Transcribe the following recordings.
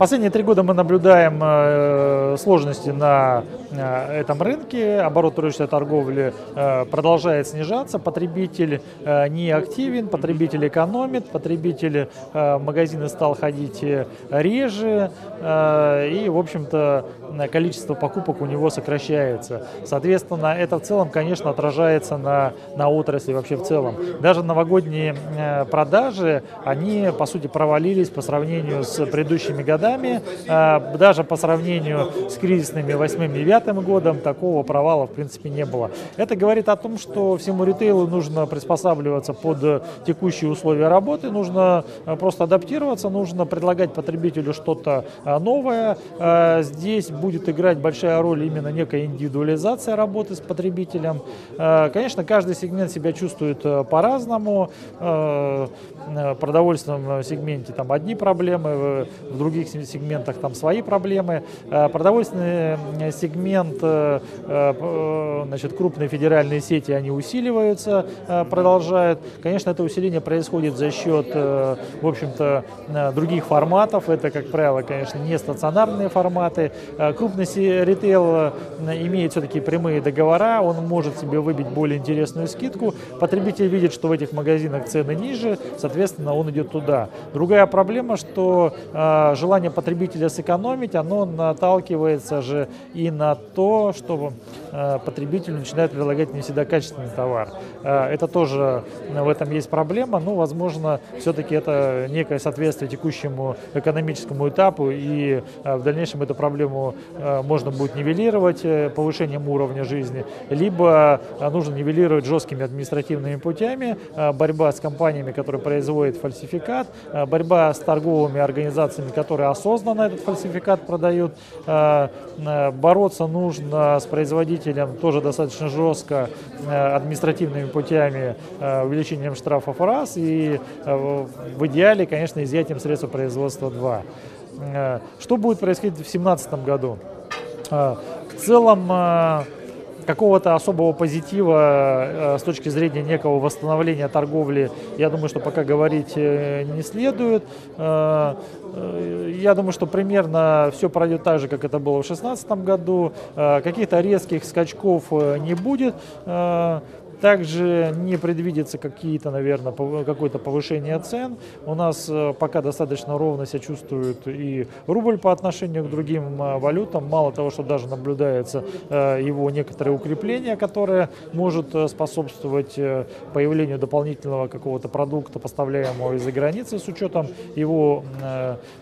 Последние три года мы наблюдаем э, сложности на э, этом рынке. Оборот розничной торговли э, продолжает снижаться. Потребитель не активен, потребитель экономит, потребитель магазины стал ходить реже. И, в общем-то, количество покупок у него сокращается. Соответственно, это в целом, конечно, отражается на, на отрасли вообще в целом. Даже новогодние продажи, они, по сути, провалились по сравнению с предыдущими годами годами. А, даже по сравнению с кризисными 8-9 годом такого провала в принципе не было. Это говорит о том, что всему ритейлу нужно приспосабливаться под текущие условия работы, нужно а, просто адаптироваться, нужно предлагать потребителю что-то а, новое. Здесь будет играть большая роль именно некая индивидуализация работы с потребителем. Конечно, каждый сегмент себя чувствует по-разному. В продовольственном сегменте там одни проблемы, в других сегментах там свои проблемы. Э, продовольственный э, сегмент, э, значит, крупные федеральные сети, они усиливаются, продолжают. Конечно, это усиление происходит за счет, в общем-то, других форматов. Это, как правило, конечно, не стационарные форматы. Крупный ритейл имеет все-таки прямые договора, он может себе выбить более интересную скидку. Потребитель видит, что в этих магазинах цены ниже, соответственно, он идет туда. Другая проблема, что желание желание потребителя сэкономить, оно наталкивается же и на то, что э, потребитель начинает предлагать не всегда качественный товар. Э, это тоже, в этом есть проблема, но, возможно, все-таки это некое соответствие текущему экономическому этапу, и э, в дальнейшем эту проблему можно будет нивелировать повышением уровня жизни, либо нужно нивелировать жесткими административными путями, борьба с компаниями, которые производят фальсификат, борьба с торговыми организациями, которые осознанно этот фальсификат продают. Э, э, бороться нужно с производителем тоже достаточно жестко э, административными путями, увеличением штрафов раз и в идеале, конечно, изъятием средств производства 2. Что будет происходить в 2017 году? В целом какого-то особого позитива э, с точки зрения некого восстановления торговли, я думаю, что пока говорить э, не следует. Э, я думаю, что примерно все пройдет так же, как это было в 2016 году. Каких-то резких скачков не будет. Также не предвидится какие-то, наверное, какое-то повышение цен. У нас э, пока достаточно ровно себя чувствует и рубль по отношению к другим э, валютам. Мало того, что даже наблюдается э, его некоторое укрепление, которое может способствовать появлению дополнительного какого-то продукта, поставляемого из-за границы, с учетом его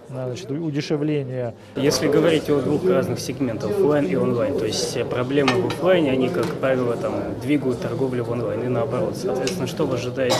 значит, удешевления. Если говорить о двух разных сегментах, офлайн и онлайн, то есть проблемы в офлайне, они, как правило, там, двигают торговлю в онлайн и наоборот. Соответственно, что вы ожидаете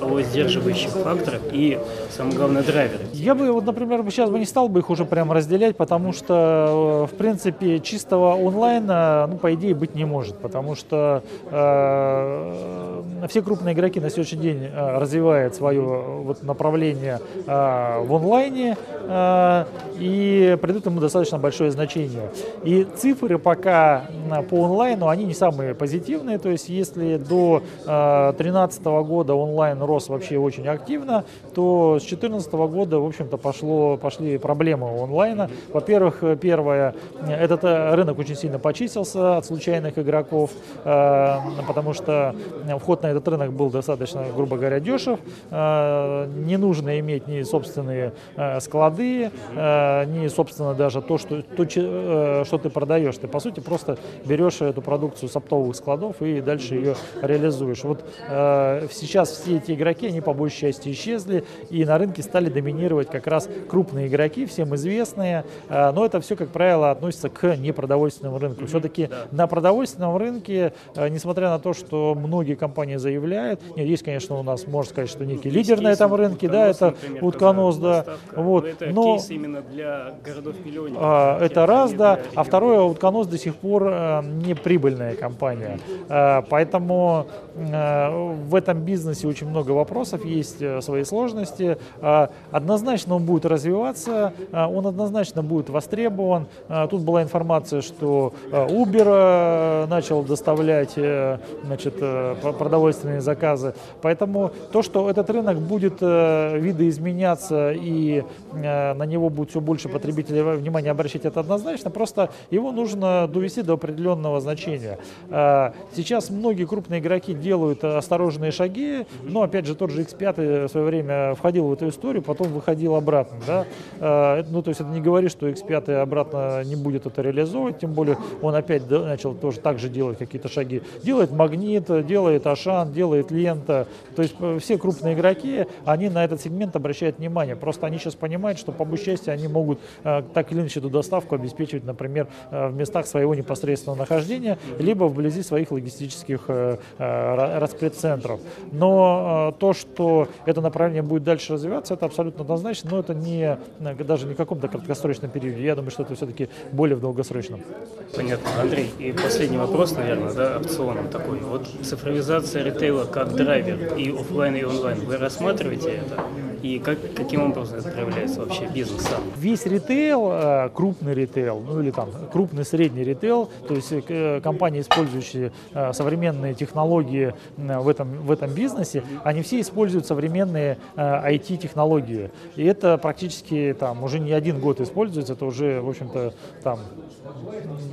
о сдерживающих факторах и, самое главное, драйверы? Я бы, вот, например, сейчас бы не стал бы их уже прямо разделять, потому что, э, в принципе, чистого онлайна, ну, по идее, быть не может, потому что э, все крупные игроки на сегодняшний день э, развивают свое вот, направление э, в онлайне э, и придут ему достаточно большое значение. И цифры пока по онлайну, они не самые позитивные, то есть если если до 2013 э, года онлайн рос вообще очень активно, то с 2014 года, в общем-то, пошло, пошли проблемы у онлайна. Во-первых, первое, этот э, рынок очень сильно почистился от случайных игроков, э, потому что вход на этот рынок был достаточно, грубо говоря, дешев. Не нужно иметь ни собственные склады, ни, собственно, даже то, что, то, что ты продаешь. Ты, по сути, просто берешь эту продукцию с оптовых складов и дальше ее реализуешь. Вот э, сейчас все эти игроки, они по большей части исчезли, и на рынке стали доминировать как раз крупные игроки, всем известные, э, но это все, как правило, относится к непродовольственному рынку. Все-таки на продовольственном рынке, э, несмотря на то, что многие компании заявляют, нет, есть, конечно, у нас, можно сказать, что некий лидер на этом рынке, да, это например, утконос, да, вот, это но кейс именно для городов-миллионников. Э, это раз, да, а второе, утконос до сих пор э, не прибыльная компания, э, поэтому Поэтому в этом бизнесе очень много вопросов, есть свои сложности. Однозначно он будет развиваться, он однозначно будет востребован. Тут была информация, что Uber начал доставлять значит, продовольственные заказы. Поэтому то, что этот рынок будет видоизменяться и на него будет все больше потребителей внимания обращать, это однозначно. Просто его нужно довести до определенного значения. А, сейчас многие крупные игроки делают осторожные шаги, но опять же тот же X5 в свое время входил в эту историю, потом выходил обратно. Да? А, ну, то есть это не говорит, что X5 обратно не будет это реализовывать, тем более он опять начал тоже так же делать какие-то шаги. Делает магнит, делает Ашан, делает лента. То есть э, все крупные игроки, они на этот сегмент обращают внимание. Просто они сейчас понимают, что по части они могут э, так или иначе эту доставку обеспечивать, например, э, в местах своего непосредственного нахождения, либо вблизи своих логистических э, распредцентров. Но то, что это направление будет дальше развиваться, это абсолютно однозначно, но это не даже не в каком-то краткосрочном периоде. Я думаю, что это все-таки более в долгосрочном. Понятно. Андрей, и последний вопрос, наверное, да, опционом такой. Вот цифровизация ритейла как драйвер и офлайн, и онлайн. Вы рассматриваете это? И как, каким образом это проявляется вообще бизнес? Весь ритейл, э, крупный ритейл, ну или там крупный средний ритейл, то есть э, компании, использующие э, современные технологии в этом, в этом бизнесе, они все используют современные IT-технологии. И это практически там уже не один год используется, это уже, в общем-то, там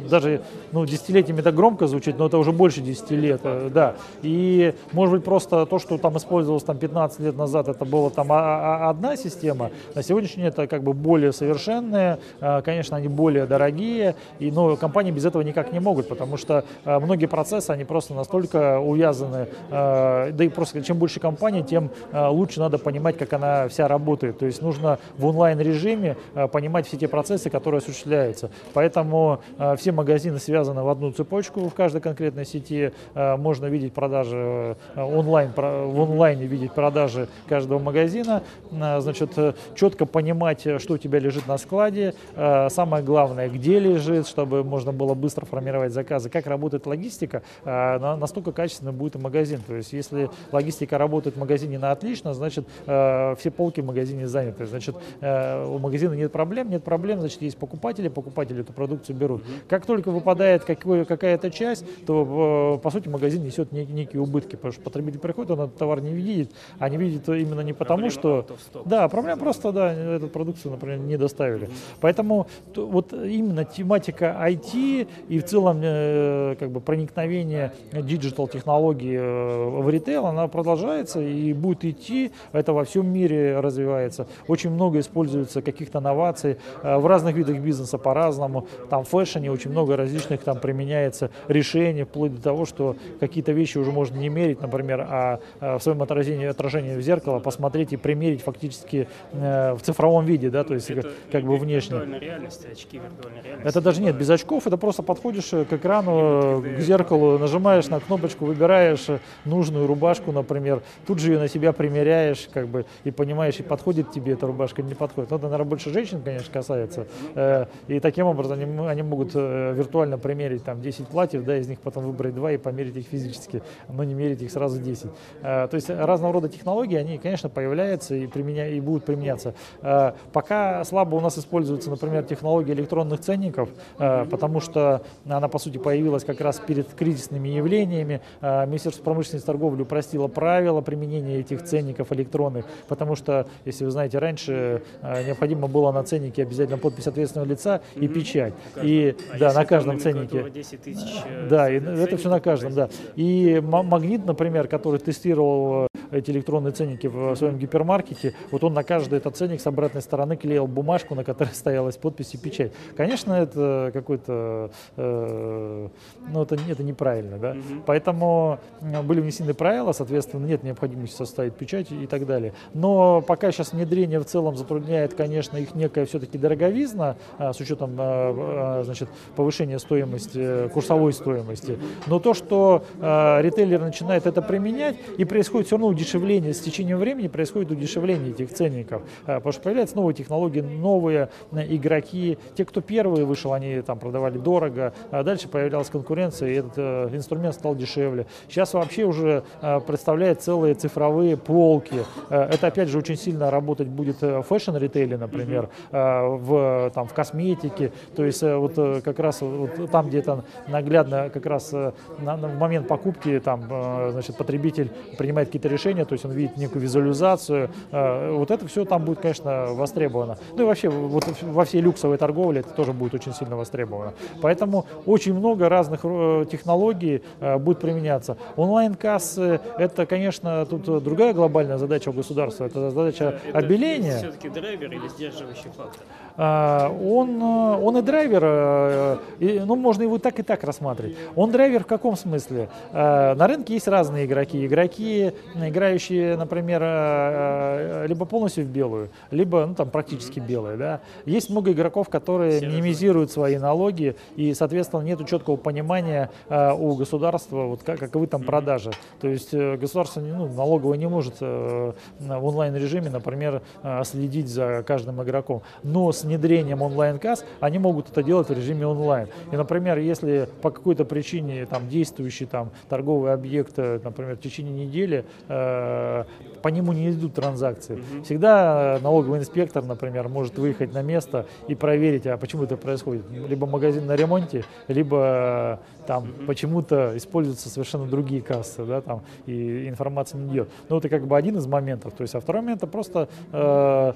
даже ну, десятилетиями это громко звучит, но это уже больше 10 лет, да. И может быть просто то, что там использовалось там 15 лет назад, это было там а, одна система, на сегодняшний день это как бы более совершенные, а, конечно, они более дорогие, и, но компании без этого никак не могут, потому что а, многие процессы, они просто настолько увязаны, да и просто чем больше компаний, тем лучше надо понимать, как она вся работает, то есть нужно в онлайн-режиме понимать все те процессы, которые осуществляются. Поэтому все магазины связаны в одну цепочку в каждой конкретной сети, можно видеть продажи онлайн, в онлайне видеть продажи каждого магазина, значит, э, четко понимать, э, что у тебя лежит на складе, самое главное, где лежит, чтобы можно было быстро формировать заказы, как работает логистика, настолько качественно будет и магазин. То есть, если логистика работает в магазине на отлично, значит, все полки в магазине заняты. Значит, у магазина нет проблем, нет проблем, значит, есть покупатели, покупатели эту продукцию берут. Как только выпадает какая-то часть, то, по сути, магазин несет некие убытки, потому что потребитель приходит, он этот товар не видит, а не видит именно не потому, что что... Да, проблема просто, да, эту продукцию, например, не доставили. Поэтому вот именно тематика IT и в целом э, как бы проникновение digital технологий э, в ритейл, она продолжается и будет идти, это во всем мире развивается. Очень много используется каких-то новаций э, в разных видах бизнеса по-разному. Там в фэшне очень много различных там применяется решений, вплоть до того, что какие-то вещи уже можно не мерить, например, а в своем отражении, отражении в зеркало посмотреть и примерить мерить фактически э, в цифровом виде, да, то есть это, как бы внешне. реальности, очки виртуальной реальности. Это даже нет, без очков, это просто подходишь к экрану, к зеркалу, нажимаешь на кнопочку, выбираешь нужную рубашку, например, тут же ее на себя примеряешь, как бы, и понимаешь, и подходит тебе эта рубашка или не подходит. Ну, это, наверное, больше женщин, конечно, касается. Э, и таким образом они, они могут э, виртуально примерить там 10 платьев, да, из них потом выбрать два и померить их физически, но не мерить их сразу 10. То есть разного рода технологии, они, конечно, появляются, и, применя... и будут применяться. Э, пока слабо у нас используется, например, технология электронных ценников, э, потому что она, по сути, появилась как раз перед кризисными явлениями. Э, Министерство промышленности и торговли упростило правила применения этих ценников электронных, потому что, если вы знаете, раньше необходимо было на ценнике обязательно подпись ответственного лица и печать. И а да, на каждом ценнике. 10 тысяч да, и это все на каждом, да. И магнит, например, который тестировал эти электронные ценники в своем гипермаркете, вот он на каждый этот ценник с обратной стороны клеил бумажку, на которой стоялась подпись и печать. Конечно, это какой-то, э, ну это, это неправильно, да. Угу. Поэтому были внесены правила, соответственно, нет необходимости составить печать и так далее. Но пока сейчас внедрение в целом затрудняет, конечно, их некая все-таки дороговизна а, с учетом, а, значит, повышения стоимости, курсовой стоимости. Но то, что ритейлер начинает это применять, и происходит все равно удешевление с течением времени, происходит удешевление удешевление этих ценников, потому что появляются новые технологии, новые игроки. Те, кто первые вышел, они там продавали дорого, а дальше появлялась конкуренция, и этот инструмент стал дешевле. Сейчас вообще уже представляет целые цифровые полки. Это, опять же, очень сильно работать будет в fashion -ритейле, например, в, там, в косметике. То есть вот как раз вот там, где это наглядно как раз на, на, в момент покупки там, значит, потребитель принимает какие-то решения, то есть он видит некую визуализацию. Вот это все там будет, конечно, востребовано. Ну и вообще вот во всей люксовой торговле это тоже будет очень сильно востребовано. Поэтому очень много разных э, технологий будет применяться. Онлайн-кассы – это, конечно, тут другая глобальная задача у государства. Это задача это обеления. все-таки драйвер или сдерживающий фактор? Он, э, он и драйвер, э, ну, можно его так и так рассматривать. Он драйвер в каком смысле? На рынке есть разные игроки. Игроки, играющие, например, либо полностью в белую, либо ну, там, практически белые. Да? Есть много игроков, которые минимизируют свои налоги, и, соответственно, нет четкого понимания у государства, вот, как, каковы там продажи. То есть э, государство ну, налоговое не может в онлайн-режиме, например, следить за каждым игроком. Но с внедрением онлайн-касс они могут это делать в режиме онлайн. И, например, если по какой-то причине там, действующий там, торговый объект, э, например, в течение недели э, по нему не идут транзакции, всегда налоговый инспектор, например, может выехать на место и проверить, а почему это происходит. Либо магазин на ремонте, либо там mm почему-то используются совершенно другие кассы, да, там, и информация не идет. Но это как бы один из моментов. То есть, а второй момент это просто, э,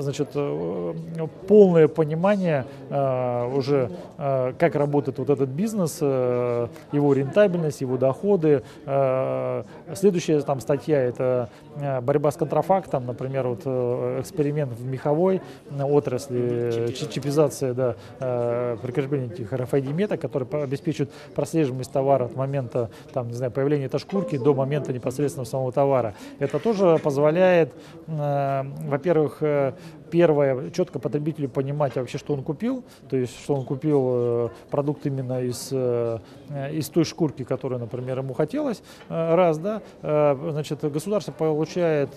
значит, э, полное понимание э, уже, э, как работает вот этот бизнес, э, его рентабельность, его доходы. Э, следующая там статья это э, борьба с контрафактом, например, вот э, эксперимент в меховой отрасли, чипизация, да, э, прикрепление этих RFID меток, которые обеспечивают прослеживаемость товара от момента, там, не знаю, появления этой шкурки до момента непосредственно самого товара. Это тоже позволяет, э, во-первых, э, первое, четко потребителю понимать вообще, что он купил, то есть, что он купил э, продукт именно из, э, из той шкурки, которая, например, ему хотелось, э, раз, да, значит, государство получает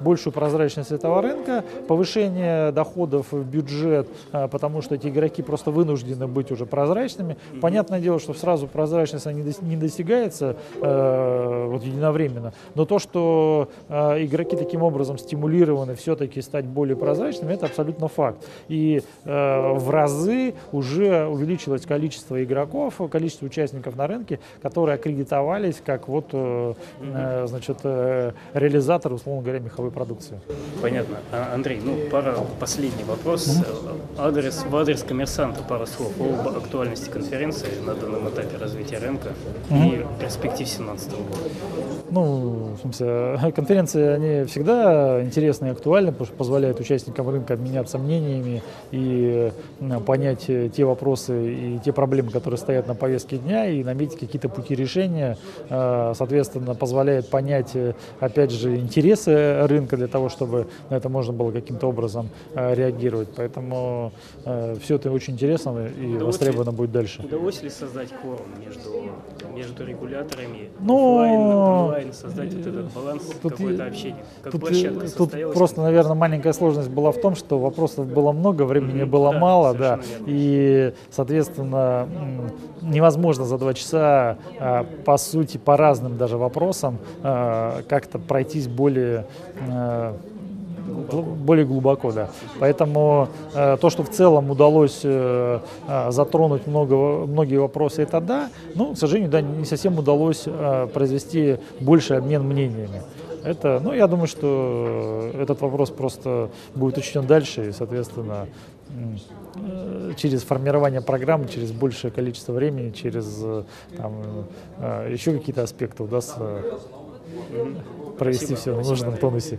большую прозрачность этого рынка, повышение доходов в бюджет, потому что эти игроки просто вынуждены быть уже прозрачными. Понятное дело, что сразу прозрачность не достигается вот единовременно, но то, что игроки таким образом стимулированы все-таки стать более прозрачными, прозрачными, это абсолютно факт. И э, в разы уже увеличилось количество игроков, количество участников на рынке, которые аккредитовались как вот, э, э, значит, э, реализатор, условно говоря, меховой продукции. Понятно. А, Андрей, ну, пара, последний вопрос. Mm-hmm. Адрес, в адрес коммерсанта пара слов об актуальности конференции на данном этапе развития рынка mm-hmm. и перспектив 2017 года. Ну, в смысле, конференции, они всегда интересны и актуальны, потому что позволяют участникам участникам рынка обменяться мнениями и понять э, те вопросы и те проблемы, которые стоят на повестке дня, и наметить какие-то пути решения. Э, соответственно, позволяет понять, э, опять же, интересы рынка для того, чтобы на это можно было каким-то образом реагировать. Поэтому все это очень интересно и удалось востребовано ли, будет дальше. Удалось ли создать кворум между, между регуляторами, Но... офлайн, онлайн, создать вот этот баланс, какое-то общение? Как тут, площадка тут просто, наверное, маленькая сложность была в том, что вопросов было много, времени mm-hmm. было да, мало, да, и, соответственно, невозможно за два часа, а, по сути, по разным даже вопросам а, как-то пройтись более а, более глубоко, да. Поэтому э, то, что в целом удалось э, затронуть много, многие вопросы, это да, но, к сожалению, да, не совсем удалось э, произвести больше обмен мнениями. Это, ну, я думаю, что этот вопрос просто будет учтен дальше, и, соответственно, э, через формирование программы, через большее количество времени, через там, э, еще какие-то аспекты удастся провести Спасибо. все в нужном тонусе.